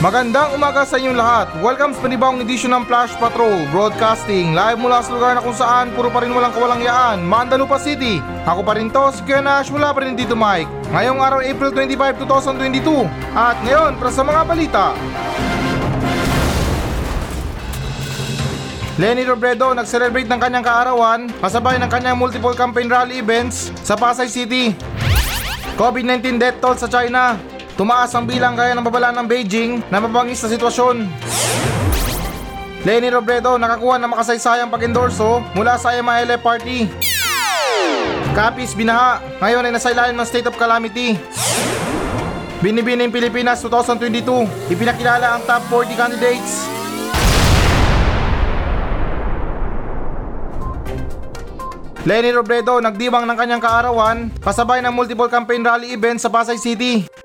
Magandang umaga sa inyong lahat. Welcome sa panibawang edisyon ng Flash Patrol Broadcasting live mula sa lugar na kung saan puro pa rin walang kawalang yaan, Mandalupa City. Ako pa rin to, si Kuya Nash, wala pa rin dito Mike. Ngayong araw April 25, 2022. At ngayon, para sa mga balita. Lenny Robredo nag-celebrate ng kanyang kaarawan kasabay ng kanyang multiple campaign rally events sa Pasay City. COVID-19 death toll sa China. Tumaas ang bilang gaya ng babala ng Beijing na mabangis na sitwasyon. Lenny Robredo nakakuha ng makasaysayang pag-endorso mula sa MILF Party. Kapis binaha, ngayon ay nasa ilalim ng state of calamity. Binibining Pilipinas 2022, ipinakilala ang top 40 candidates. Lenny Robredo nagdibang ng kanyang kaarawan kasabay ng multiple campaign rally events sa Pasay City.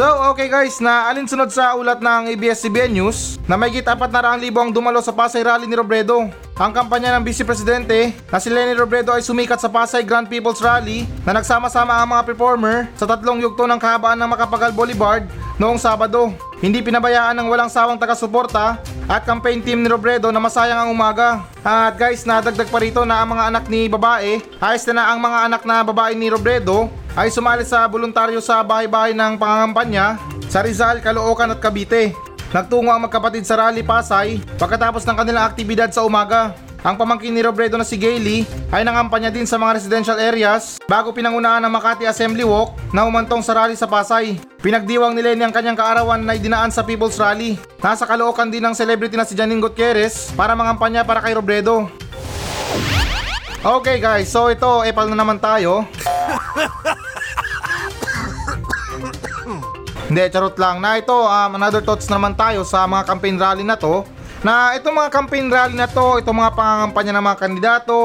So okay guys, na alinsunod sa ulat ng ABS-CBN News na may raang libo ang dumalo sa Pasay Rally ni Robredo. Ang kampanya ng Vice Presidente na si Lenny Robredo ay sumikat sa Pasay Grand People's Rally na nagsama-sama ang mga performer sa tatlong yugto ng kahabaan ng Makapagal Boulevard noong Sabado. Hindi pinabayaan ng walang sawang taga-suporta at campaign team ni Robredo na masayang ang umaga. At guys, nadagdag pa rito na ang mga anak ni babae, ayos na na ang mga anak na babae ni Robredo ay sumali sa voluntaryo sa bahay-bahay ng pangangampanya sa Rizal, Caloocan at Cavite. Nagtungo ang magkapatid sa Rally Pasay pagkatapos ng kanilang aktibidad sa umaga. Ang pamangkin ni Robredo na si Gailey ay nangampanya din sa mga residential areas bago pinangunahan ng Makati Assembly Walk na umantong sa rally sa Pasay. Pinagdiwang ni Lenny ang kanyang kaarawan na idinaan sa People's Rally. Nasa kalookan din ng celebrity na si Janine Gutierrez para mangampanya para kay Robredo. Okay guys, so ito, epal na naman tayo. Hindi, charot lang. Na ito, um, another thoughts naman tayo sa mga campaign rally na to. Na itong mga campaign rally na to, itong mga pangangampanya ng mga kandidato,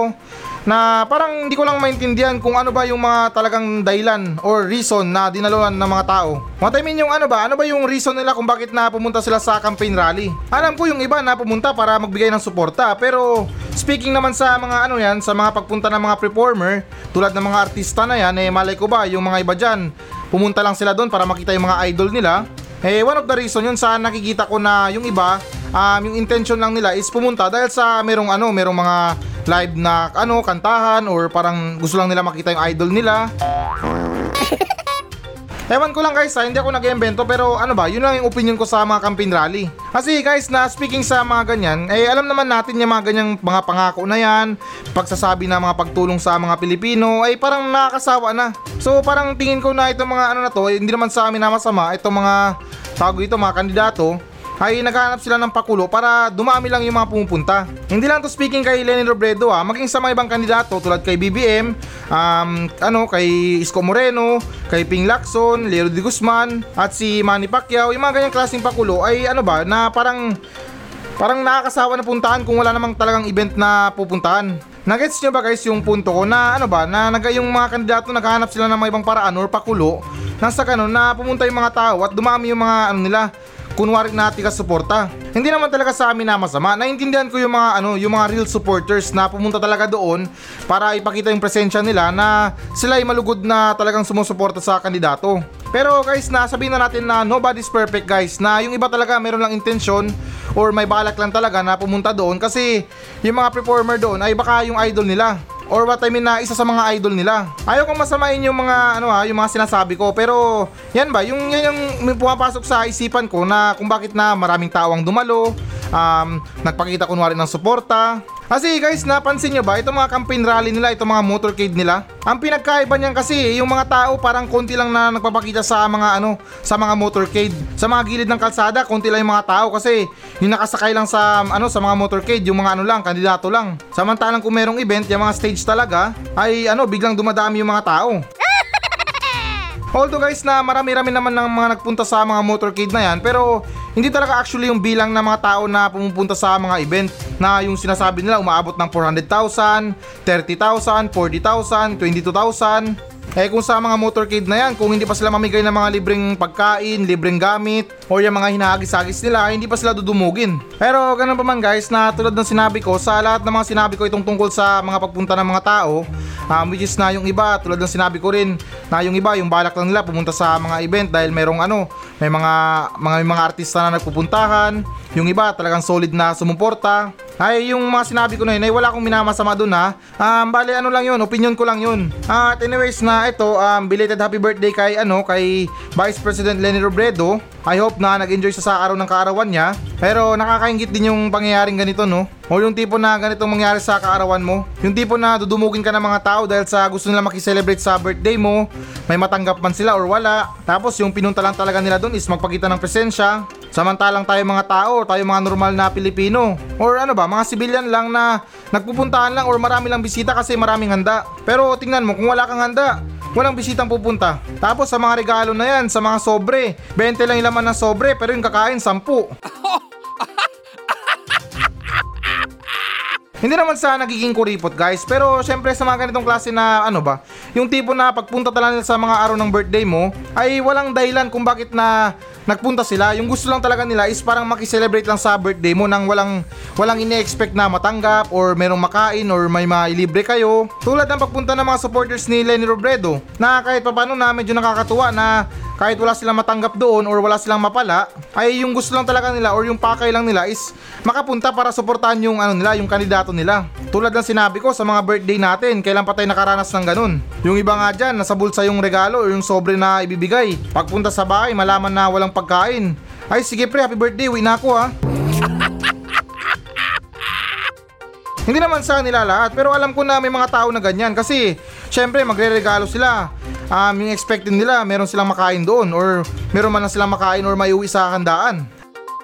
na parang hindi ko lang maintindihan kung ano ba yung mga talagang dahilan or reason na dinaluan ng mga tao. What I mean yung ano ba, ano ba yung reason nila kung bakit na pumunta sila sa campaign rally? Alam ko yung iba na pumunta para magbigay ng suporta, pero speaking naman sa mga ano yan, sa mga pagpunta ng mga performer, tulad ng mga artista na yan, eh malay ko ba yung mga iba dyan, pumunta lang sila doon para makita yung mga idol nila. Eh one of the reason yun sa nakikita ko na yung iba, um, yung intention lang nila is pumunta dahil sa merong ano, merong mga live na ano, kantahan or parang gusto lang nila makita yung idol nila. Ewan ko lang guys ha, hindi ako nag-invento pero ano ba, yun lang yung opinion ko sa mga campaign rally. Kasi guys na speaking sa mga ganyan, eh alam naman natin yung mga ganyang mga pangako na yan, pagsasabi na mga pagtulong sa mga Pilipino, ay parang nakakasawa na. So parang tingin ko na itong mga ano na to, eh, hindi naman sa amin na masama, itong mga tago ito mga kandidato, ay naghahanap sila ng pakulo para dumami lang yung mga pumupunta. Hindi lang to speaking kay Lenny Robredo ha, maging sa mga ibang kandidato tulad kay BBM, um, ano, kay Isko Moreno, kay Ping Lacson, Leo de Guzman, at si Manny Pacquiao, yung mga ganyang klaseng pakulo ay ano ba, na parang parang nakakasawa na puntahan kung wala namang talagang event na pupuntahan. Nagets nyo ba guys yung punto ko na ano ba, na naga yung mga kandidato naghahanap sila ng mga ibang paraan or pakulo nang sa ganun na pumunta yung mga tao at dumami yung mga ano nila, kunwari na tiga suporta. Hindi naman talaga sa amin na masama. Naintindihan ko yung mga ano, yung mga real supporters na pumunta talaga doon para ipakita yung presensya nila na sila ay malugod na talagang sumusuporta sa kandidato. Pero guys, nasabihin na natin na nobody's perfect guys. Na yung iba talaga meron lang intensyon or may balak lang talaga na pumunta doon kasi yung mga performer doon ay baka yung idol nila or what I mean na isa sa mga idol nila. Ayaw kong masamain yung mga ano ha, yung mga sinasabi ko pero yan ba, yung yan yung pumapasok sa isipan ko na kung bakit na maraming tao ang dumalo, um, nagpakita kunwari ng suporta. Kasi guys, napansin nyo ba, itong mga campaign rally nila, itong mga motorcade nila, ang pinagkaiba niyan kasi, yung mga tao parang konti lang na nagpapakita sa mga ano, sa mga motorcade. Sa mga gilid ng kalsada, konti lang yung mga tao kasi yung nakasakay lang sa ano, sa mga motorcade, yung mga ano lang, kandidato lang. Samantalang kung merong event, yung mga stage talaga, ay ano, biglang dumadami yung mga tao. Although guys na marami-rami naman ng mga nagpunta sa mga motorcade na yan pero hindi talaga actually yung bilang ng mga tao na pumupunta sa mga event na yung sinasabi nila umaabot ng 400,000, 30,000, 40,000, 22,000. Eh kung sa mga motorcade na yan, kung hindi pa sila mamigay ng mga libreng pagkain, libreng gamit, o yung mga hinahagis-hagis nila, hindi pa sila dudumugin. Pero ganun pa man guys, na tulad ng sinabi ko, sa lahat ng mga sinabi ko itong tungkol sa mga pagpunta ng mga tao, um, which is na yung iba, tulad ng sinabi ko rin, na yung iba, yung balak lang nila pumunta sa mga event dahil merong ano, may mga mga, may mga artista na nagpupuntahan, yung iba talagang solid na sumuporta, ay yung mga sinabi ko na yun ay wala akong minamasama dun ha? Um, bali ano lang yun opinion ko lang yun. At anyways na ito um, belated happy birthday kay ano kay Vice President Lenny Robredo. I hope na nag-enjoy siya sa araw ng kaarawan niya. Pero nakakaingit din yung pangyayaring ganito no? O yung tipo na ganitong mangyari sa kaarawan mo. Yung tipo na dudumugin ka ng mga tao dahil sa gusto nila makiselebrate sa birthday mo. May matanggap man sila or wala. Tapos yung pinunta lang talaga nila dun is magpakita ng presensya Samantalang tayo mga tao, tayo mga normal na Pilipino or ano ba, mga civilian lang na nagpupuntahan lang or marami lang bisita kasi maraming handa. Pero tingnan mo, kung wala kang handa, walang bisitang pupunta. Tapos sa mga regalo na yan, sa mga sobre, 20 lang yung laman ng sobre pero yung kakain 10. Hindi naman sa nagiging kuripot guys, pero syempre sa mga ganitong klase na ano ba, yung tipo na pagpunta talaga sa mga araw ng birthday mo, ay walang dahilan kung bakit na nagpunta sila. Yung gusto lang talaga nila is parang makiselebrate lang sa birthday mo nang walang walang ine-expect na matanggap or merong makain or may mailibre kayo. Tulad ng pagpunta ng mga supporters ni Lenny Robredo na kahit papano na medyo nakakatuwa na kahit wala silang matanggap doon or wala silang mapala, ay yung gusto lang talaga nila or yung pakay lang nila is makapunta para suportahan yung ano nila, yung kandidato nila. Tulad ng sinabi ko sa mga birthday natin, kailan pa tayo nakaranas ng ganun. Yung iba nga dyan, nasa bulsa yung regalo or yung sobre na ibibigay. Pagpunta sa bahay, malaman na walang pagkain. Ay sige pre, happy birthday, uwi na ako ha. Hindi naman sa nila lahat, pero alam ko na may mga tao na ganyan kasi syempre magre-regalo sila. Um, yung expected nila, meron silang makain doon or meron man lang silang makain or may uwi sa handaan.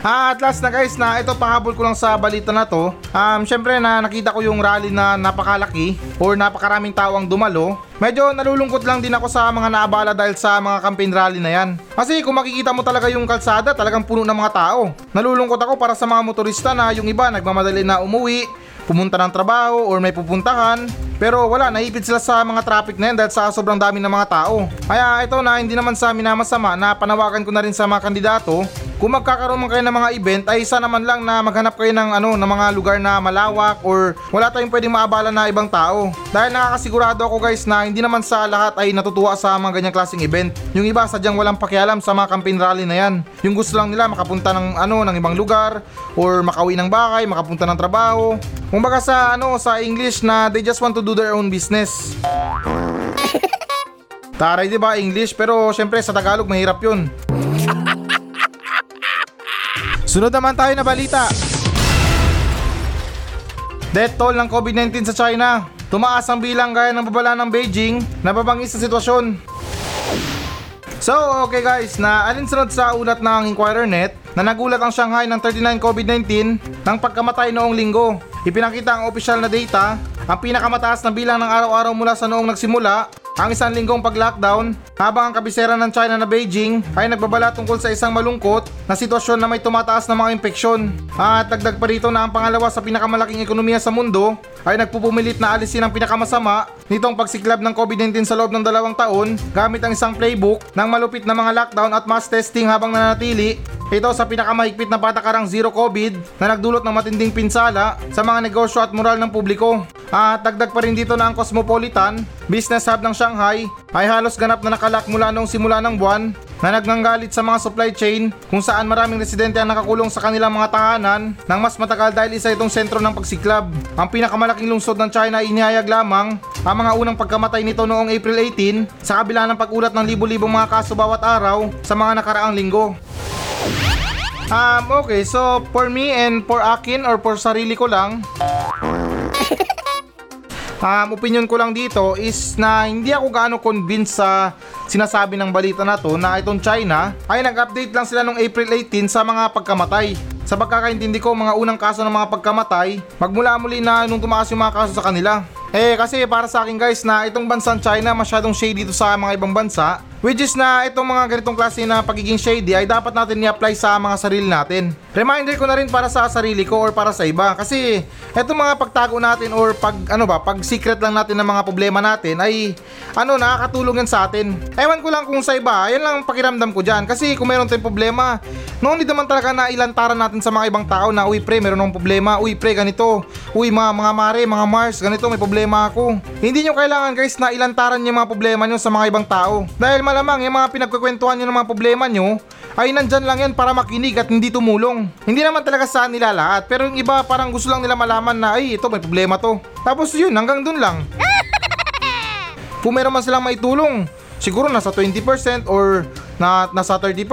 Ah, at last na guys na ito pahabol ko lang sa balita na to. Um, syempre na nakita ko yung rally na napakalaki or napakaraming tao ang dumalo. Medyo nalulungkot lang din ako sa mga naabala dahil sa mga campaign rally na yan. Kasi kung makikita mo talaga yung kalsada, talagang puno ng mga tao. Nalulungkot ako para sa mga motorista na yung iba nagmamadali na umuwi, pumunta ng trabaho or may pupuntahan. Pero wala, naipit sila sa mga traffic na yan dahil sa sobrang dami ng mga tao. Kaya ito na hindi naman sa minamasama na panawagan ko na rin sa mga kandidato kung magkakaroon man kayo ng mga event ay isa naman lang na maghanap kayo ng ano ng mga lugar na malawak or wala tayong pwedeng maabala na ibang tao. Dahil nakakasigurado ako guys na hindi naman sa lahat ay natutuwa sa mga ganyang klaseng event. Yung iba sadyang walang pakialam sa mga campaign rally na yan. Yung gusto lang nila makapunta ng ano ng ibang lugar or makauwi ng bahay, makapunta ng trabaho. Kumbaga sa ano sa English na they just want to do their own business. Taray 'di ba English pero syempre sa Tagalog mahirap 'yun. Sunod naman tayo na balita. Death toll ng COVID-19 sa China. Tumaas ang bilang gaya ng babala ng Beijing na babangis sa sitwasyon. So, okay guys, na alinsunod sa ulat ng Inquirer.net na nagulat ang Shanghai ng 39 COVID-19 ng pagkamatay noong linggo. Ipinakita ang opisyal na data, ang pinakamataas na bilang ng araw-araw mula sa noong nagsimula ang isang linggong pag-lockdown habang ang kabisera ng China na Beijing ay nagbabala tungkol sa isang malungkot na sitwasyon na may tumataas na mga impeksyon. At dagdag pa rito na ang pangalawa sa pinakamalaking ekonomiya sa mundo ay nagpupumilit na alisin ang pinakamasama nitong pagsiklab ng COVID-19 sa loob ng dalawang taon gamit ang isang playbook ng malupit na mga lockdown at mass testing habang nanatili ito sa pinakamahigpit na patakarang zero COVID na nagdulot ng matinding pinsala sa mga negosyo at moral ng publiko. At dagdag pa rin dito na ang Cosmopolitan, business hub ng Shanghai, ay halos ganap na nakalak mula noong simula ng buwan na nagnanggalit sa mga supply chain kung saan maraming residente ang nakakulong sa kanilang mga tahanan ng mas matagal dahil isa itong sentro ng pagsiklab. Ang pinakamalaking lungsod ng China ay inihayag lamang ang mga unang pagkamatay nito noong April 18 sa kabila ng pag-ulat ng libo-libong mga kaso bawat araw sa mga nakaraang linggo. Um, okay, so for me and for akin or for sarili ko lang, um, opinion ko lang dito is na hindi ako gaano convinced sa sinasabi ng balita na to na itong China ay nag-update lang sila noong April 18 sa mga pagkamatay. Sa pagkakaintindi ko, mga unang kaso ng mga pagkamatay, magmula muli na nung tumaas yung mga kaso sa kanila. Eh kasi para sa akin guys na itong bansang China masyadong shady dito sa mga ibang bansa Which is na itong mga ganitong klase na pagiging shady ay dapat natin i-apply sa mga sarili natin. Reminder ko na rin para sa sarili ko or para sa iba kasi itong mga pagtago natin or pag ano ba, pag secret lang natin ng mga problema natin ay ano nakakatulong yan sa atin. Ewan ko lang kung sa iba, yan lang ang pakiramdam ko dyan kasi kung meron tayong problema, no need naman talaga na ilantaran natin sa mga ibang tao na uy pre, meron akong problema, uy pre, ganito, uy mga, mga mare, mga Mars, ganito, may problema ako. Hindi nyo kailangan guys na ilantaran yung mga problema nyo sa mga ibang tao. Dahil malamang yung mga pinagkukwentuhan nyo ng mga problema nyo, ay nandyan lang yan para makinig at hindi tumulong. Hindi naman talaga sa nila lahat, pero yung iba parang gusto lang nila malaman na ay ito may problema to. Tapos yun, hanggang dun lang. Kung meron man silang maitulong, siguro nasa 20% or na nasa 30%.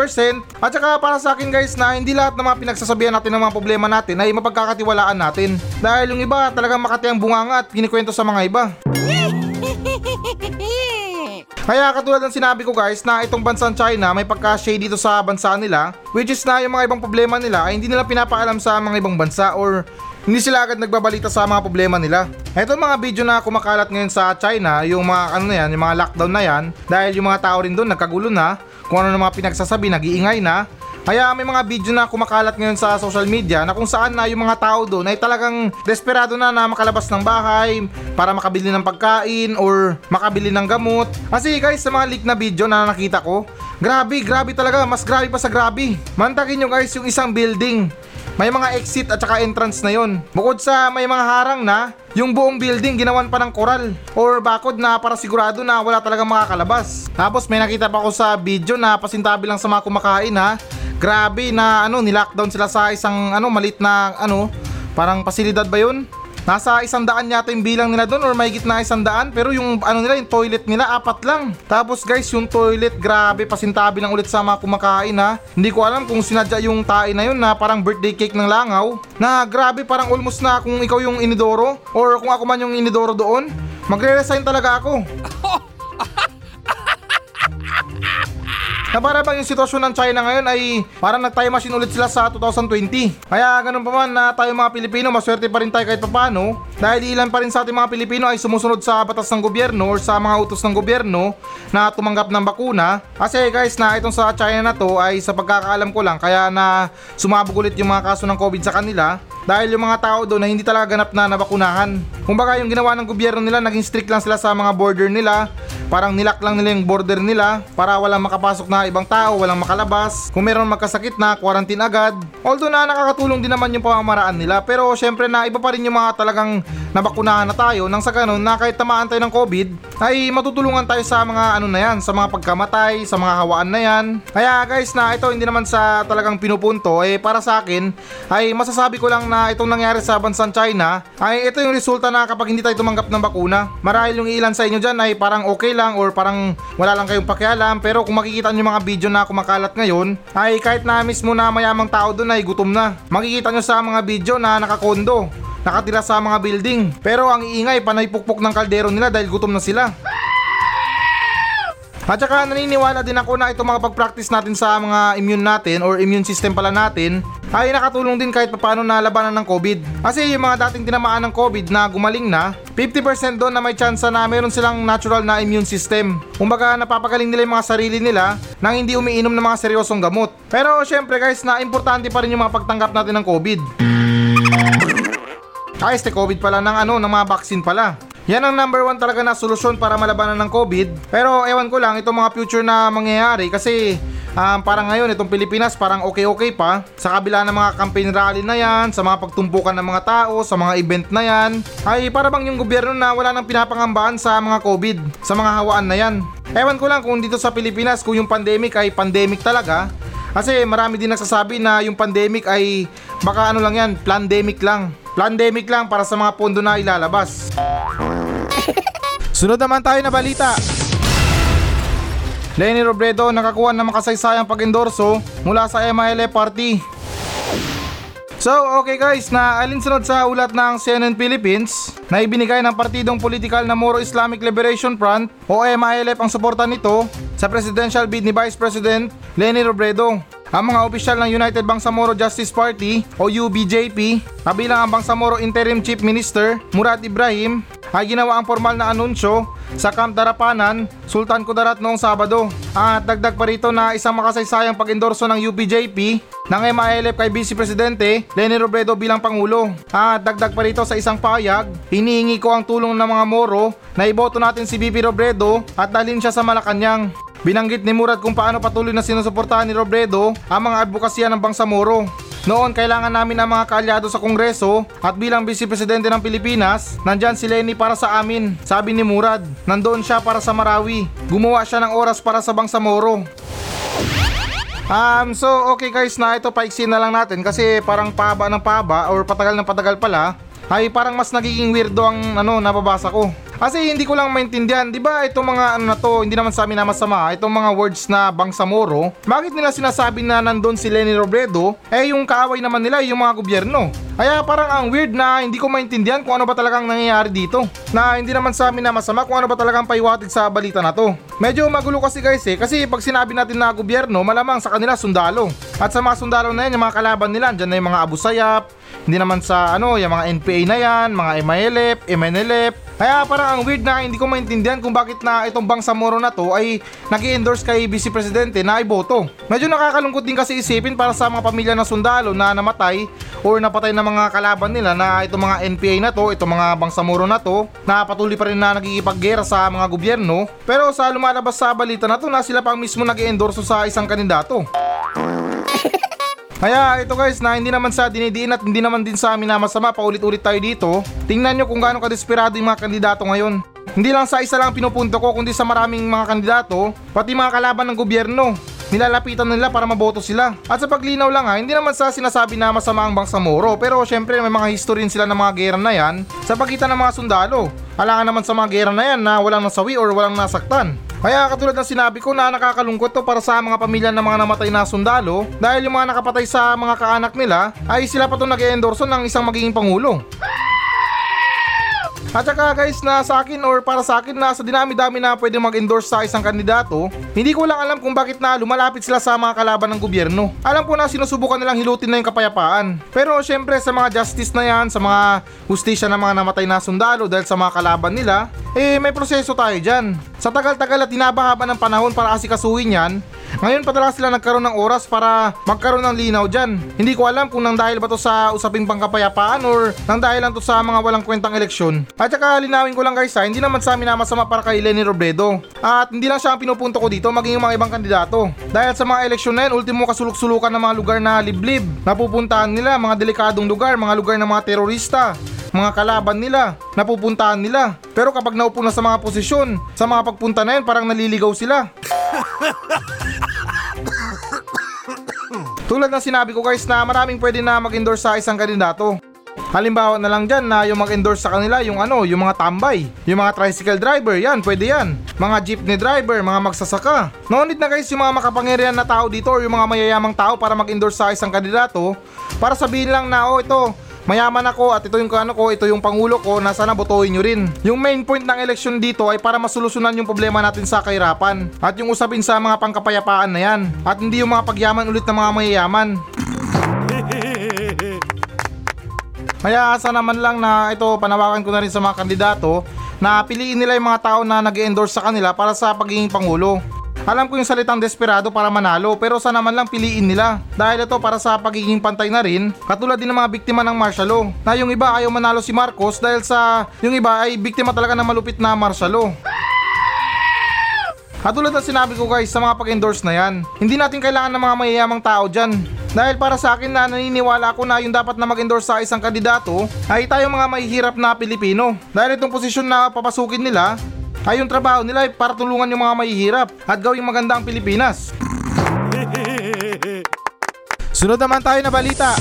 At saka para sa akin guys na hindi lahat ng mga pinagsasabihan natin ng mga problema natin ay mapagkakatiwalaan natin. Dahil yung iba talagang makati ang bunganga at kinikwento sa mga iba. Kaya katulad ng sinabi ko guys na itong bansang China may pagka-shade dito sa bansa nila which is na yung mga ibang problema nila ay hindi nila pinapaalam sa mga ibang bansa or hindi sila agad nagbabalita sa mga problema nila. Ito mga video na kumakalat ngayon sa China, yung mga ano na yan, yung mga lockdown na yan, dahil yung mga tao rin doon nagkagulo na, kung ano na mga pinagsasabi, nag-iingay na, kaya may mga video na kumakalat ngayon sa social media na kung saan na yung mga tao doon ay talagang desperado na na makalabas ng bahay para makabili ng pagkain or makabili ng gamot. Kasi guys, sa mga leak na video na nakita ko, grabe, grabe talaga, mas grabe pa sa grabe. Mantakin nyo guys yung isang building. May mga exit at saka entrance na yon. Bukod sa may mga harang na, yung buong building ginawan pa ng koral or bakod na para sigurado na wala talagang makakalabas. Tapos may nakita pa ako sa video na pasintabi lang sa mga kumakain ha. Grabe na ano, nilockdown sila sa isang ano, malit na ano, parang pasilidad ba yun? Nasa isang daan yata yung bilang nila doon or may gitna isang daan pero yung ano nila yung toilet nila apat lang. Tapos guys yung toilet grabe pasintabi lang ulit sa mga kumakain ha. Hindi ko alam kung sinadya yung tae na yun na parang birthday cake ng langaw na grabe parang almost na kung ikaw yung inidoro or kung ako man yung inidoro doon magre-resign talaga ako. Na para bang yung sitwasyon ng China ngayon ay parang nag-time machine ulit sila sa 2020. Kaya ganun pa man na tayo mga Pilipino, maswerte pa rin tayo kahit papano dahil ilan pa rin sa ating mga Pilipino ay sumusunod sa batas ng gobyerno or sa mga utos ng gobyerno na tumanggap ng bakuna. Kasi guys na itong sa China na to ay sa pagkakaalam ko lang kaya na sumabog ulit yung mga kaso ng COVID sa kanila dahil yung mga tao doon na hindi talaga ganap na nabakunahan. Kumbaga yung ginawa ng gobyerno nila, naging strict lang sila sa mga border nila. Parang nilak lang nila yung border nila para walang makapasok na ibang tao, walang makalabas. Kung meron magkasakit na, quarantine agad. Although na nakakatulong din naman yung pamamaraan nila. Pero syempre na iba pa rin yung mga talagang nabakunahan na tayo nang sa ganun na kahit tamaan tayo ng COVID ay matutulungan tayo sa mga ano na yan, sa mga pagkamatay, sa mga hawaan na yan. Kaya guys na ito hindi naman sa talagang pinupunto eh para sa akin ay masasabi ko lang na itong nangyari sa bansang China ay ito yung resulta na kapag hindi tayo tumanggap ng bakuna. Marahil yung ilan sa inyo dyan ay parang okay lang or parang wala lang kayong pakialam pero kung makikita nyo mga video na kumakalat ngayon ay kahit na mismo na mayamang tao doon ay gutom na. Makikita nyo sa mga video na nakakondo nakatira sa mga building. Pero ang iingay, panay pukpok ng kaldero nila dahil gutom na sila. At saka naniniwala din ako na itong mga pag-practice natin sa mga immune natin or immune system pala natin ay nakatulong din kahit paano na labanan ng COVID. Kasi yung mga dating tinamaan ng COVID na gumaling na, 50% doon na may chance na meron silang natural na immune system. Kumbaga napapagaling nila yung mga sarili nila nang hindi umiinom ng mga seryosong gamot. Pero syempre guys na importante pa rin yung mga pagtanggap natin ng COVID. Ay, este COVID pala ng ano, ng mga vaccine pala. Yan ang number one talaga na solusyon para malabanan ng COVID. Pero ewan ko lang, itong mga future na mangyayari kasi um, parang ngayon itong Pilipinas parang okay-okay pa. Sa kabila ng mga campaign rally na yan, sa mga pagtumpukan ng mga tao, sa mga event na yan, ay para bang yung gobyerno na wala nang pinapangambahan sa mga COVID, sa mga hawaan na yan. Ewan ko lang kung dito sa Pilipinas, kung yung pandemic ay pandemic talaga, kasi marami din nagsasabi na yung pandemic ay baka ano lang yan, pandemic lang. Pandemic lang para sa mga pondo na ilalabas. Sunod naman tayo na balita. Lenny Robredo nakakuha ng makasaysayang pag-endorso mula sa MILF party. So, okay guys, na alinsunod sa ulat ng CNN Philippines na ibinigay ng partidong politikal na Moro Islamic Liberation Front o MILF ang suporta nito sa presidential bid ni Vice President Lenny Robredo. Ang mga opisyal ng United Bangsamoro Justice Party o UBJP, kabilang ang Bangsamoro Interim Chief Minister Murad Ibrahim, ay ginawa ang formal na anunsyo sa Camp Darapanan, Sultan Kudarat noong Sabado. At dagdag pa rito na isang makasaysayang pag-endorso ng UBJP ng MILF kay Vice Presidente Lenny Robredo bilang Pangulo. At dagdag pa rito sa isang payag, hinihingi ko ang tulong ng mga Moro na iboto natin si BP Robredo at dalhin siya sa Malacanang. Binanggit ni Murad kung paano patuloy na sinusuportahan ni Robredo ang mga advokasya ng Bangsamoro. Noon kailangan namin ang mga kaalyado sa Kongreso at bilang Vice Presidente ng Pilipinas, nandyan si Lenny para sa amin, sabi ni Murad. Nandoon siya para sa Marawi. Gumawa siya ng oras para sa Bangsamoro. Um, so okay guys na ito paiksin na lang natin kasi parang paba ng paba or patagal ng patagal pala ay parang mas nagiging weirdo ang ano nababasa ko. Kasi hindi ko lang maintindihan, 'di ba? Itong mga ano na to, hindi naman sa amin na masama, itong mga words na Bangsamoro, bakit nila sinasabi na nandun si Lenny Robredo? Eh yung kaaway naman nila yung mga gobyerno. Kaya parang ang weird na hindi ko maintindihan kung ano ba talagang nangyayari dito. Na hindi naman sa amin na masama kung ano ba talagang paiwatig sa balita na to. Medyo magulo kasi guys eh, kasi pag sinabi natin na gobyerno, malamang sa kanila sundalo. At sa mga sundalo na yan, yung mga kalaban nila, dyan na yung mga Abu Sayyaf, hindi naman sa ano, yung mga NPA na yan, mga MILF, MNLF. Kaya parang ang weird na hindi ko maintindihan kung bakit na itong Bangsamoro na to ay nag endorse kay Vice Presidente na iboto. Medyo nakakalungkot din kasi isipin para sa mga pamilya ng sundalo na namatay or napatay ng mga kalaban nila na itong mga NPA na to, itong mga Bangsamoro na to, na patuloy pa rin na nagigipaggera sa mga gobyerno. Pero sa lumalabas sa balita na to na sila pang mismo nag endorso sa isang kandidato. Kaya ito guys na hindi naman sa dinidiin at hindi naman din sa amin na masama paulit-ulit tayo dito. Tingnan nyo kung gaano kadesperado yung mga kandidato ngayon. Hindi lang sa isa lang pinupunto ko kundi sa maraming mga kandidato, pati mga kalaban ng gobyerno. Nilalapitan nila para maboto sila. At sa paglinaw lang ha, hindi naman sa sinasabi na masama ang Bangsamoro pero syempre may mga history sila ng mga gera na yan sa pagitan ng mga sundalo. Alangan naman sa mga gera na yan na walang nasawi or walang nasaktan. Kaya katulad ng sinabi ko na nakakalungkot to para sa mga pamilya ng mga namatay na sundalo dahil yung mga nakapatay sa mga kaanak nila ay sila pa itong nag-endorso ng isang magiging pangulo. At saka guys na sa akin or para sa akin na sa dinami-dami na pwede mag-endorse sa isang kandidato, hindi ko lang alam kung bakit na lumalapit sila sa mga kalaban ng gobyerno. Alam ko na sinusubukan nilang hilutin na yung kapayapaan. Pero syempre sa mga justice na yan, sa mga hustisya ng mga namatay na sundalo dahil sa mga kalaban nila, eh may proseso tayo dyan. Sa tagal-tagal at hinabahaba ng panahon para asikasuhin yan, ngayon pa talaga sila nagkaroon ng oras para magkaroon ng linaw dyan. Hindi ko alam kung nang dahil ba to sa usaping pangkapayapaan or nang dahil lang to sa mga walang kwentang eleksyon. At saka linawin ko lang guys ha, hindi naman sa amin na masama para kay Lenny Robredo. At hindi lang siya ang pinupunto ko dito, maging yung mga ibang kandidato. Dahil sa mga eleksyon na yun, ultimo kasuluk-sulukan ng mga lugar na liblib. Napupuntahan nila, mga delikadong lugar, mga lugar ng mga terorista mga kalaban nila, napupuntahan nila. Pero kapag naupo na sa mga posisyon, sa mga pagpunta na yun, parang naliligaw sila. Tulad ng sinabi ko guys na maraming pwede na mag-endorse sa isang kandidato. Halimbawa na lang dyan na yung mag-endorse sa kanila yung ano, yung mga tambay, yung mga tricycle driver, yan, pwede yan. Mga jeepney driver, mga magsasaka. No na guys yung mga makapangyarihan na tao dito or yung mga mayayamang tao para mag-endorse sa isang kandidato para sabihin lang na oh ito, mayaman ako at ito yung ano ko, ito yung pangulo ko na sana botohin nyo rin. Yung main point ng eleksyon dito ay para masolusyonan yung problema natin sa kahirapan at yung usapin sa mga pangkapayapaan na yan at hindi yung mga pagyaman ulit ng mga mayayaman. Kaya asa naman lang na ito panawakan ko na rin sa mga kandidato na piliin nila yung mga tao na nag endorse sa kanila para sa pagiging pangulo. Alam ko yung salitang desperado para manalo pero sa naman lang piliin nila dahil ito para sa pagiging pantay na rin katulad din ng mga biktima ng martial law na yung iba ayaw manalo si Marcos dahil sa yung iba ay biktima talaga ng malupit na martial law. Katulad ng sinabi ko guys sa mga pag-endorse na yan, hindi natin kailangan ng mga mayayamang tao dyan. Dahil para sa akin na naniniwala ako na yung dapat na mag-endorse sa isang kandidato ay tayong mga mahihirap na Pilipino. Dahil itong posisyon na papasukin nila ay yung trabaho nila ay para tulungan yung mga mahihirap at gawing maganda ang Pilipinas. Sunod naman tayo na balita.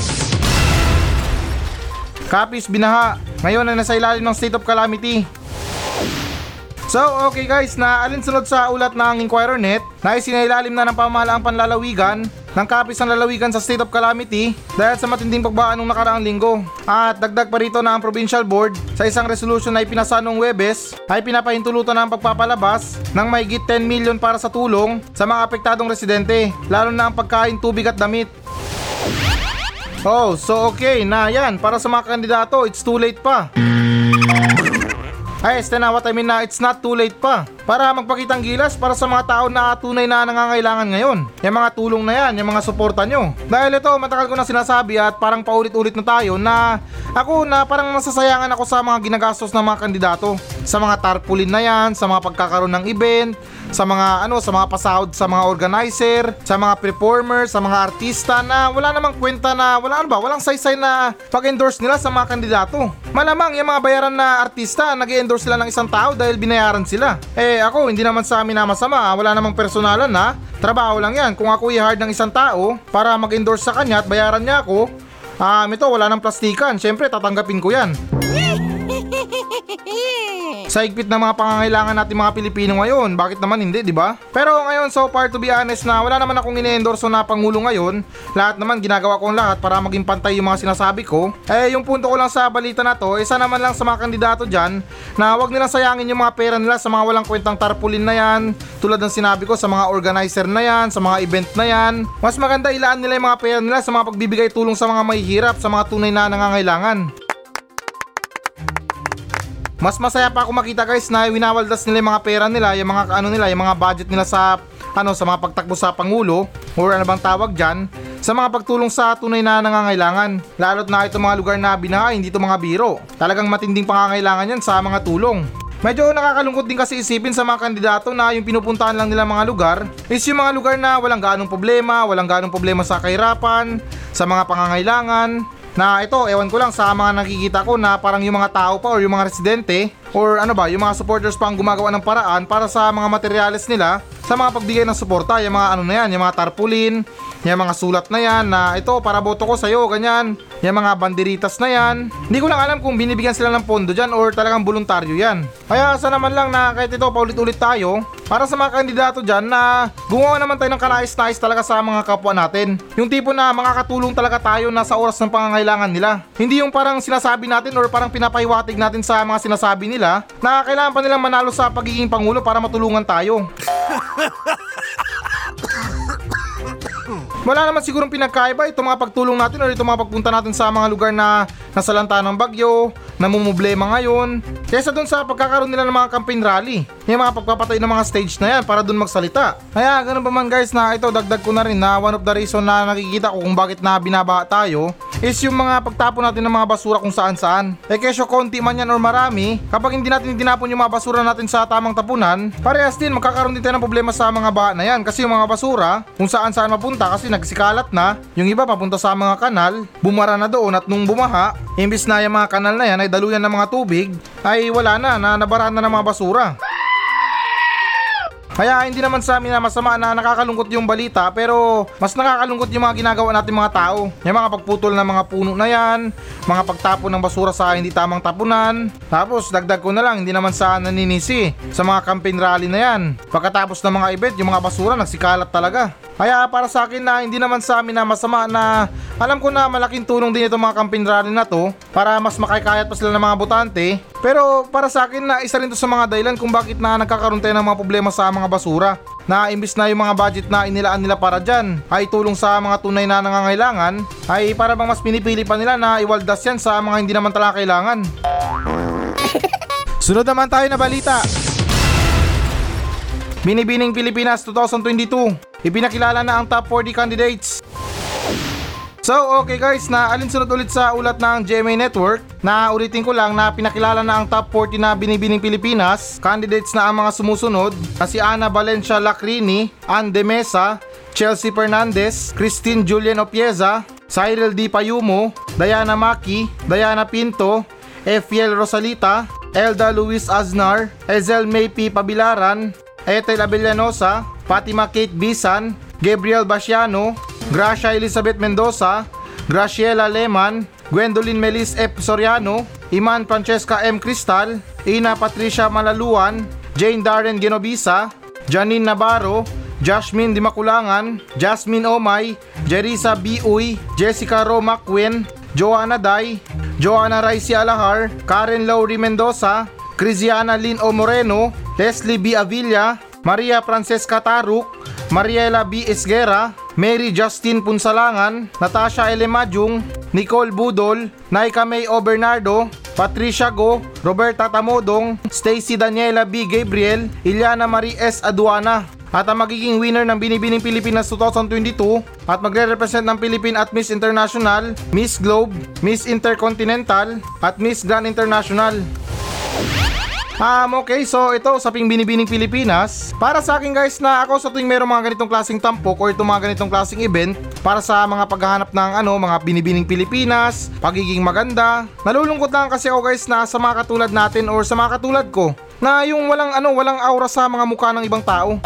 Kapis binaha, ngayon ay nasa ilalim ng state of calamity. So, okay guys, na alinsunod sa ulat ng Inquirer Net na isinailalim na ng pamahalaang panlalawigan ng kapis ng lalawigan sa state of calamity dahil sa matinding pagbaan nung nakaraang linggo. At dagdag pa rito na ang provincial board sa isang resolution na ipinasa noong Webes ay pinapahintulutan na ang pagpapalabas ng mahigit 10 million para sa tulong sa mga apektadong residente, lalo na ang pagkain, tubig at damit. Oh, so okay na yan. Para sa mga kandidato, it's too late pa. Ay, este na what I mean na it's not too late pa. Para magpakitang gilas para sa mga tao na tunay na nangangailangan ngayon. Yung mga tulong na yan, yung mga suporta nyo. Dahil ito, matagal ko na sinasabi at parang paulit-ulit na tayo na ako na parang nasasayangan ako sa mga ginagastos ng mga kandidato. Sa mga tarpaulin na yan, sa mga pagkakaroon ng event, sa mga ano sa mga pasahod sa mga organizer, sa mga performer, sa mga artista na wala namang kwenta na wala ano ba, walang saysay na pag-endorse nila sa mga kandidato. Malamang yung mga bayaran na artista, nag-endorse sila ng isang tao dahil binayaran sila. Eh ako, hindi naman sa amin na masama, wala namang personalan na. Trabaho lang yan. Kung ako i-hard ng isang tao para mag-endorse sa kanya at bayaran niya ako, um, ito wala nang plastikan. Siyempre, tatanggapin ko yan. Sa higpit ng mga pangangailangan natin mga Pilipino ngayon, bakit naman hindi, di ba? Pero ngayon, so far to be honest na wala naman akong ine-endorso na pangulo ngayon. Lahat naman ginagawa ko ang lahat para maging pantay yung mga sinasabi ko. Eh, yung punto ko lang sa balita na to, isa naman lang sa mga kandidato dyan na wag nilang sayangin yung mga pera nila sa mga walang kwentang tarpaulin na yan. Tulad ng sinabi ko sa mga organizer na yan, sa mga event na yan. Mas maganda ilaan nila yung mga pera nila sa mga pagbibigay tulong sa mga mahihirap, sa mga tunay na nangangailangan. Mas masaya pa ako makita guys na winawaldas nila yung mga pera nila, yung mga ano nila, yung mga budget nila sa ano sa mga pagtakbo sa pangulo or ano bang tawag diyan sa mga pagtulong sa tunay na nangangailangan. Lalo't na itong mga lugar na binaha, hindi ito mga biro. Talagang matinding pangangailangan yan sa mga tulong. Medyo nakakalungkot din kasi isipin sa mga kandidato na yung pinupuntahan lang nila mga lugar is yung mga lugar na walang ganong problema, walang ganong problema sa kahirapan, sa mga pangangailangan, na ito, ewan ko lang sa mga nakikita ko na parang yung mga tao pa or yung mga residente or ano ba, yung mga supporters pa ang gumagawa ng paraan para sa mga materyales nila sa mga pagbigay ng suporta, yung mga ano na yan, yung mga tarpaulin, yung mga sulat na yan na ito para boto ko sa'yo, ganyan, yung mga banderitas na yan. Hindi ko lang alam kung binibigyan sila ng pondo dyan or talagang voluntaryo yan. Kaya sa naman lang na kahit ito paulit-ulit tayo, para sa mga kandidato dyan na gumawa naman tayo ng kanais-nais talaga sa mga kapwa natin. Yung tipo na makakatulong talaga tayo na sa oras ng pangangailangan nila. Hindi yung parang sinasabi natin or parang pinapahiwatig natin sa mga sinasabi nila na kailangan pa nilang manalo sa pagiging pangulo para matulungan tayo. Wala naman sigurong pinagkaiba itong mga pagtulong natin or itong mga pagpunta natin sa mga lugar na nasalanta ng bagyo, namumblema ngayon, kaysa dun sa pagkakaroon nila ng mga campaign rally. Yung mga pagpapatay ng mga stage na yan para dun magsalita. Kaya ganun pa man guys na ito dagdag ko na rin na one of the reason na nakikita ko kung bakit na binabaha tayo is yung mga pagtapon natin ng mga basura kung saan saan. Eh kesyo konti man yan or marami, kapag hindi natin tinapon yung mga basura natin sa tamang tapunan, parehas din magkakaroon din tayo ng problema sa mga baha na yan kasi yung mga basura kung saan saan mapunta kasi nagsikalat na, yung iba papunta sa mga kanal, bumara na doon at nung bumaha, imbis na yung mga kanal na yan ay daluyan ng mga tubig, ay wala na, na nabarahan na ng mga basura. Kaya hindi naman sa amin na masama na nakakalungkot yung balita pero mas nakakalungkot yung mga ginagawa natin mga tao. Yung mga pagputol ng mga puno na yan, mga pagtapon ng basura sa hindi tamang tapunan. Tapos dagdag ko na lang hindi naman sa naninisi sa mga campaign rally na yan. Pagkatapos ng mga event yung mga basura nagsikalat talaga. Kaya para sa akin na hindi naman sa amin na masama na alam ko na malaking tulong din itong mga campaign rally na to para mas makakayat pa sila ng mga botante. Pero para sa akin na isa rin to sa mga dahilan kung bakit na nagkakaroon tayo ng mga problema sa mga basura. Na imbis na yung mga budget na inilaan nila para dyan ay tulong sa mga tunay na nangangailangan ay para bang mas pinipili pa nila na iwaldas yan sa mga hindi naman talaga kailangan. Sunod naman tayo na balita. Binibining Pilipinas 2022 Ipinakilala na ang top 40 candidates. So okay guys, na alinsunod ulit sa ulat ng GMA Network na ulitin ko lang na pinakilala na ang top 40 na binibining Pilipinas. Candidates na ang mga sumusunod na si Ana Valencia Lacrini, Ann De Mesa, Chelsea Fernandez, Christine Julian Opieza, Cyril D. Payumo, Diana Maki, Diana Pinto, Efiel Rosalita, Elda Luis Aznar, Ezel May P. Pabilaran, Ethel Abellanosa, Fatima Kate Bisan, Gabriel Basiano, Gracia Elizabeth Mendoza, Graciela Leman, Gwendolyn Melis F. Soriano, Iman Francesca M. Cristal, Ina Patricia Malaluan, Jane Darren Genovisa, Janine Navarro, Jasmine Dimakulangan, Jasmine Omay, Jerisa B. Uy, Jessica Ro McQueen, Joanna Day, Joanna Raisi Alahar, Karen Lowry Mendoza, Cristiana Lynn O. Moreno, Leslie B. Avilla, Maria Francesca Taruk, Mariela B. Esguera, Mary Justin Punsalangan, Natasha L. Majung, Nicole Budol, Naika May O. Bernardo, Patricia Go, Roberta Tamodong, Stacy Daniela B. Gabriel, Ilyana Marie S. Aduana. At ang magiging winner ng Binibining Pilipinas 2022 at magre-represent ng Philippine at Miss International, Miss Globe, Miss Intercontinental at Miss Grand International. Um, okay, so ito sa Ping Binibining Pilipinas. Para sa akin guys na ako sa tuwing mayroong mga ganitong klaseng tampok or itong mga ganitong klaseng event para sa mga paghahanap ng ano, mga Binibining Pilipinas, pagiging maganda. Nalulungkot lang kasi ako guys na sa mga katulad natin or sa mga katulad ko na yung walang ano, walang aura sa mga mukha ng ibang tao.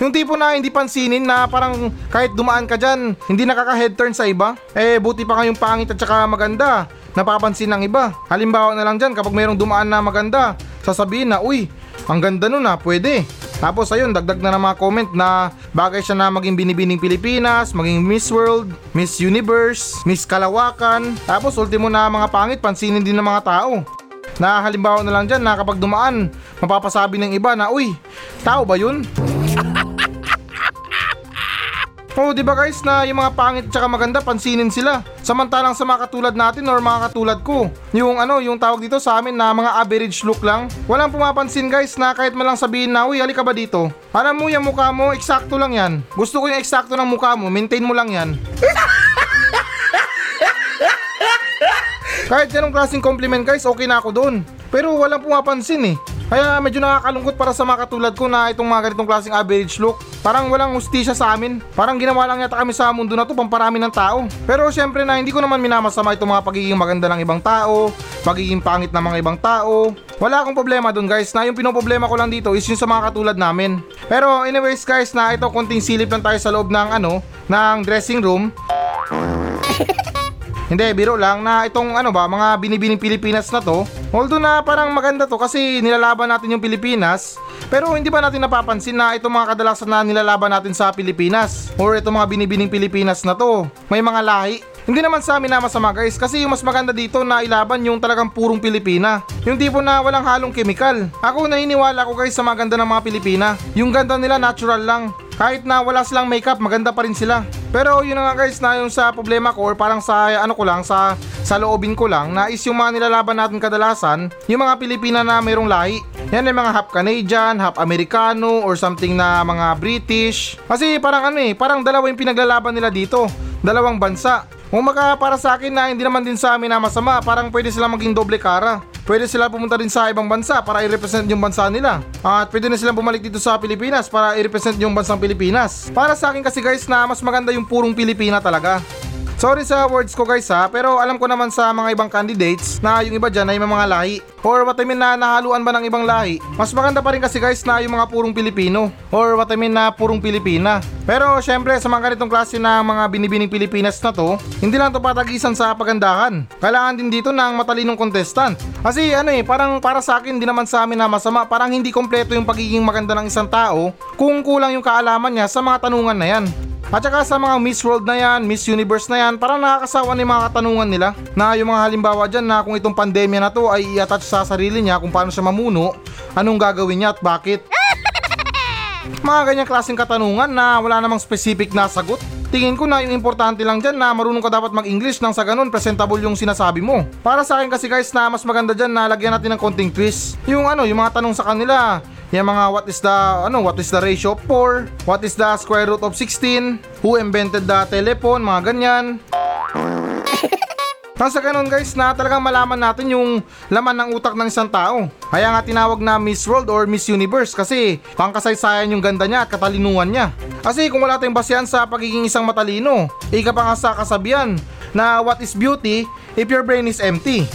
Yung tipo na hindi pansinin na parang kahit dumaan ka dyan, hindi nakaka-head turn sa iba. Eh buti pa kayong pangit at saka maganda, napapansin ng iba. Halimbawa na lang dyan kapag mayroong dumaan na maganda, sasabihin na, uy, ang ganda nun na, pwede. Tapos ayun, dagdag na ng mga comment na bagay siya na maging binibining Pilipinas, maging Miss World, Miss Universe, Miss Kalawakan. Tapos ultimo na mga pangit, pansinin din ng mga tao. Na halimbawa na lang dyan na kapag dumaan, mapapasabi ng iba na, uy, tao ba yun? Oh, di ba guys na yung mga pangit at saka maganda pansinin sila. Samantalang sa mga katulad natin or mga katulad ko, yung ano, yung tawag dito sa amin na mga average look lang. Walang pumapansin guys na kahit man lang sabihin na, uy, halika ba dito? Alam mo yung mukha mo, eksakto lang yan. Gusto ko yung eksakto ng mukha mo, maintain mo lang yan. Kahit ganong klaseng compliment guys, okay na ako doon. Pero walang pumapansin eh. Kaya medyo nakakalungkot para sa mga katulad ko na itong mga ganitong klaseng average look. Parang walang ustisya sa amin. Parang ginawa lang yata kami sa mundo na to pamparami ng tao. Pero syempre na hindi ko naman minamasama itong mga pagiging maganda ng ibang tao, pagiging pangit ng mga ibang tao. Wala akong problema dun guys na yung pinoproblema ko lang dito is yung sa mga katulad namin. Pero anyways guys na ito konting silip lang tayo sa loob ng ano, ng dressing room. Hindi, biro lang na itong ano ba, mga binibining Pilipinas na to. Although na parang maganda to kasi nilalaban natin yung Pilipinas. Pero hindi ba natin napapansin na itong mga kadalasan na nilalaban natin sa Pilipinas? Or itong mga binibining Pilipinas na to, may mga lahi. Hindi naman sa amin na masama guys kasi yung mas maganda dito na ilaban yung talagang purong Pilipina. Yung tipo na walang halong kemikal. Ako naniniwala ko guys sa maganda ng mga Pilipina. Yung ganda nila natural lang. Kahit na wala silang makeup, maganda pa rin sila. Pero yun na nga guys na yung sa problema ko or parang sa ano ko lang sa sa loobin ko lang na is yung mga nilalaban natin kadalasan yung mga Pilipina na mayroong lahi. Yan ay mga half Canadian, half Americano or something na mga British. Kasi parang ano eh, parang dalawa yung pinaglalaban nila dito. Dalawang bansa. Kung maka para sa akin na hindi naman din sa amin na masama, parang pwede sila maging doble kara. Pwede sila pumunta din sa ibang bansa para i-represent yung bansa nila. At pwede na silang bumalik dito sa Pilipinas para i-represent yung bansang Pilipinas. Para sa akin kasi guys na mas maganda yung purong Pilipina talaga. Sorry sa words ko guys ha, pero alam ko naman sa mga ibang candidates na yung iba dyan ay may mga lahi. Or what I mean na nahaluan ba ng ibang lahi. Mas maganda pa rin kasi guys na yung mga purong Pilipino. Or what I mean na purong Pilipina. Pero syempre sa mga ganitong klase na mga binibining Pilipinas na to, hindi lang to patagisan sa pagandahan. Kailangan din dito ng matalinong contestant. Kasi ano eh, parang para sa akin, di naman sa amin na masama, parang hindi kompleto yung pagiging maganda ng isang tao kung kulang yung kaalaman niya sa mga tanungan na yan. At saka sa mga Miss World na yan, Miss Universe na yan, parang nakakasawa na yung mga katanungan nila na yung mga halimbawa dyan na kung itong pandemya na to ay i-attach sa sarili niya kung paano siya mamuno, anong gagawin niya at bakit. Mga ganyang klaseng katanungan na wala namang specific na sagot. Tingin ko na yung importante lang dyan na marunong ka dapat mag-English nang sa ganun presentable yung sinasabi mo. Para sa akin kasi guys na mas maganda dyan na lagyan natin ng konting twist. Yung ano, yung mga tanong sa kanila, yung mga what is the ano what is the ratio of 4 what is the square root of 16 who invented the telephone? Mga ganyan Nang sa ganun guys na talagang malaman natin yung laman ng utak ng isang tao. Kaya nga tinawag na Miss World or Miss Universe kasi pangkasaysayan yung ganda niya at katalinuhan niya. Kasi kung wala tayong basehan sa pagiging isang matalino, ika pa nga sa kasabihan na what is beauty if your brain is empty.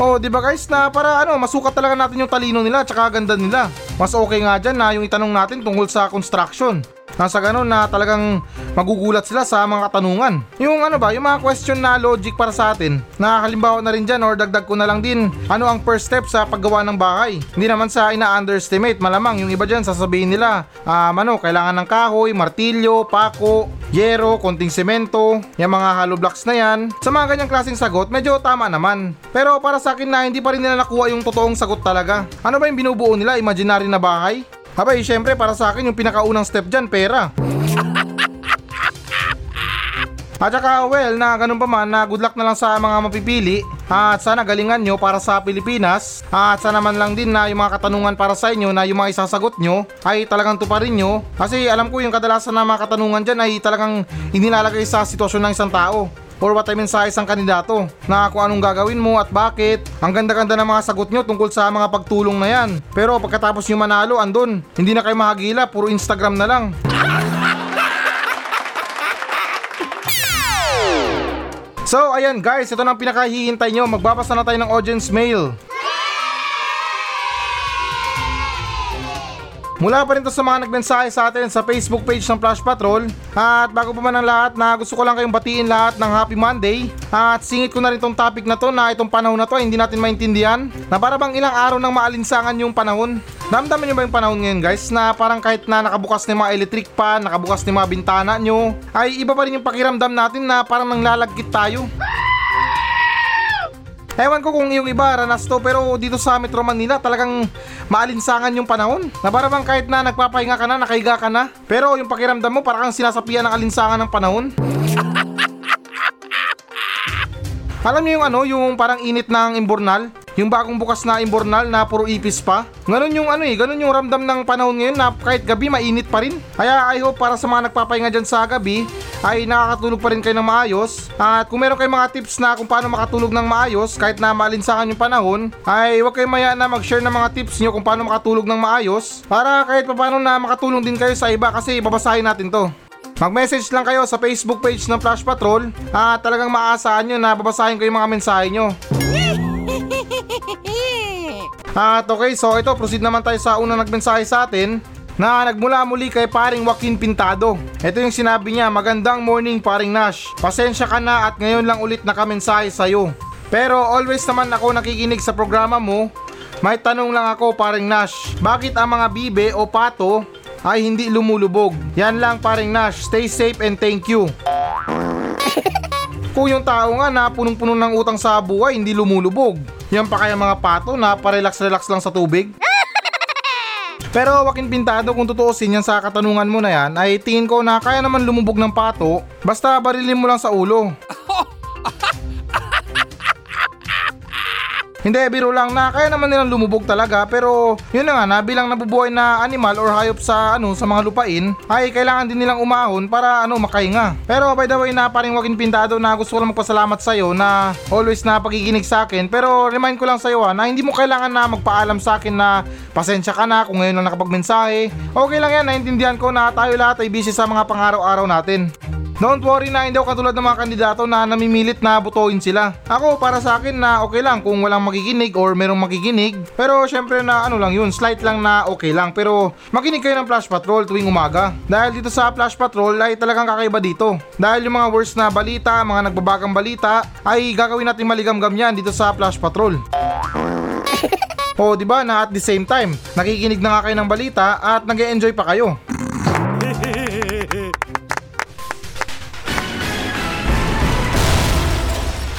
Oh, di ba guys na para ano, masukat talaga natin yung talino nila at saka ganda nila. Mas okay nga dyan na yung itanong natin tungkol sa construction. Nasa ganun na talagang magugulat sila sa mga katanungan. Yung ano ba, yung mga question na logic para sa atin. Na halimbawa na rin dyan or dagdag ko na lang din, ano ang first step sa paggawa ng bahay? Hindi naman sa ina-underestimate, malamang yung iba dyan sasabihin nila, um, ano, kailangan ng kahoy, martilyo, pako, yero, konting semento, yung mga hollow blocks na yan. Sa mga ganyang klaseng sagot, medyo tama naman. Pero para sa akin na hindi pa rin nila nakuha yung totoong sagot talaga. Ano ba yung binubuo nila? Imaginary na bahay? Abay, syempre para sa akin yung pinakaunang step dyan, pera. At saka well na ganun pa man na good luck na lang sa mga mapipili. At sana galingan nyo para sa Pilipinas. At sana man lang din na yung mga katanungan para sa inyo na yung mga isasagot nyo ay talagang tuparin nyo. Kasi alam ko yung kadalasan na mga katanungan dyan ay talagang inilalagay sa sitwasyon ng isang tao or what I mean sa kandidato na kung anong gagawin mo at bakit. Ang ganda-ganda ng mga sagot nyo tungkol sa mga pagtulong na yan. Pero pagkatapos nyo manalo, andun. Hindi na kayo mahagila, puro Instagram na lang. So ayan guys, ito na ang pinakahihintay nyo. Magbabasa na tayo ng audience mail. Mula pa rin to sa mga nagmensahe sa atin sa Facebook page ng Flash Patrol. At bago pa man ang lahat na gusto ko lang kayong batiin lahat ng Happy Monday. At singit ko na rin tong topic na to na itong panahon na to hindi natin maintindihan. Na para bang ilang araw nang maalinsangan yung panahon. Damdamin nyo ba yung panahon ngayon guys? Na parang kahit na nakabukas na mga electric pan, nakabukas na mga bintana nyo Ay iba pa rin yung pakiramdam natin na parang nanglalagkit tayo Ewan ko kung yung iba ranas to pero dito sa Metro Manila talagang maalinsangan yung panahon. Na para bang kahit na nagpapahinga ka na, nakahiga ka na. Pero yung pakiramdam mo parang sinasapian ng alinsangan ng panahon. Alam niyo yung ano, yung parang init ng imbornal? Yung bagong bukas na imbornal na puro ipis pa. Ganon yung ano eh, ganon yung ramdam ng panahon ngayon na kahit gabi mainit pa rin. Kaya I hope para sa mga nagpapahinga dyan sa gabi ay nakakatulog pa rin kayo ng maayos. At kung meron kayong mga tips na kung paano makatulog ng maayos kahit na maalinsangan yung panahon, ay huwag kayong maya na mag-share ng mga tips nyo kung paano makatulog ng maayos para kahit pa paano na makatulong din kayo sa iba kasi babasahin natin to. Mag-message lang kayo sa Facebook page ng Flash Patrol at talagang maaasahan nyo na babasahin ko yung mga mensahe nyo. At okay, so ito, proceed naman tayo sa unang nagmensahe sa atin na nagmula muli kay paring Joaquin Pintado. Ito yung sinabi niya, magandang morning paring Nash. Pasensya ka na at ngayon lang ulit nakamensahe sa'yo. Pero always naman ako nakikinig sa programa mo. May tanong lang ako paring Nash, bakit ang mga bibe o pato ay hindi lumulubog? Yan lang paring Nash, stay safe and thank you. Kung yung tao nga na punong-puno ng utang sa buhay, hindi lumulubog. Yan pa kaya mga pato na parelax-relax lang sa tubig? Pero wakin pintado kung tutuusin yan sa katanungan mo na yan ay tingin ko na kaya naman lumubog ng pato basta barilin mo lang sa ulo. Hindi, biro lang na kaya naman nilang lumubog talaga pero yun na nga na bilang nabubuhay na animal or hayop sa ano sa mga lupain ay kailangan din nilang umahon para ano makahinga. Pero by the way na paring wagin pintado na gusto ko lang magpasalamat sa iyo na always na pagiginig sa akin pero remind ko lang sa iyo na hindi mo kailangan na magpaalam sa akin na pasensya ka na kung ngayon lang nakapagmensahe. Okay lang yan, naintindihan ko na tayo lahat ay busy sa mga pangaraw-araw natin. Don't worry na hindi ako katulad ng mga kandidato na namimilit na butuin sila. Ako para sa akin na okay lang kung walang makikinig or merong makikinig. Pero syempre na ano lang yun, slight lang na okay lang. Pero makinig kayo ng Flash Patrol tuwing umaga. Dahil dito sa Flash Patrol ay talagang kakaiba dito. Dahil yung mga worst na balita, mga nagbabagang balita ay gagawin natin maligamgam yan dito sa Flash Patrol. O, di ba na at the same time, nakikinig na nga kayo ng balita at nag enjoy pa kayo.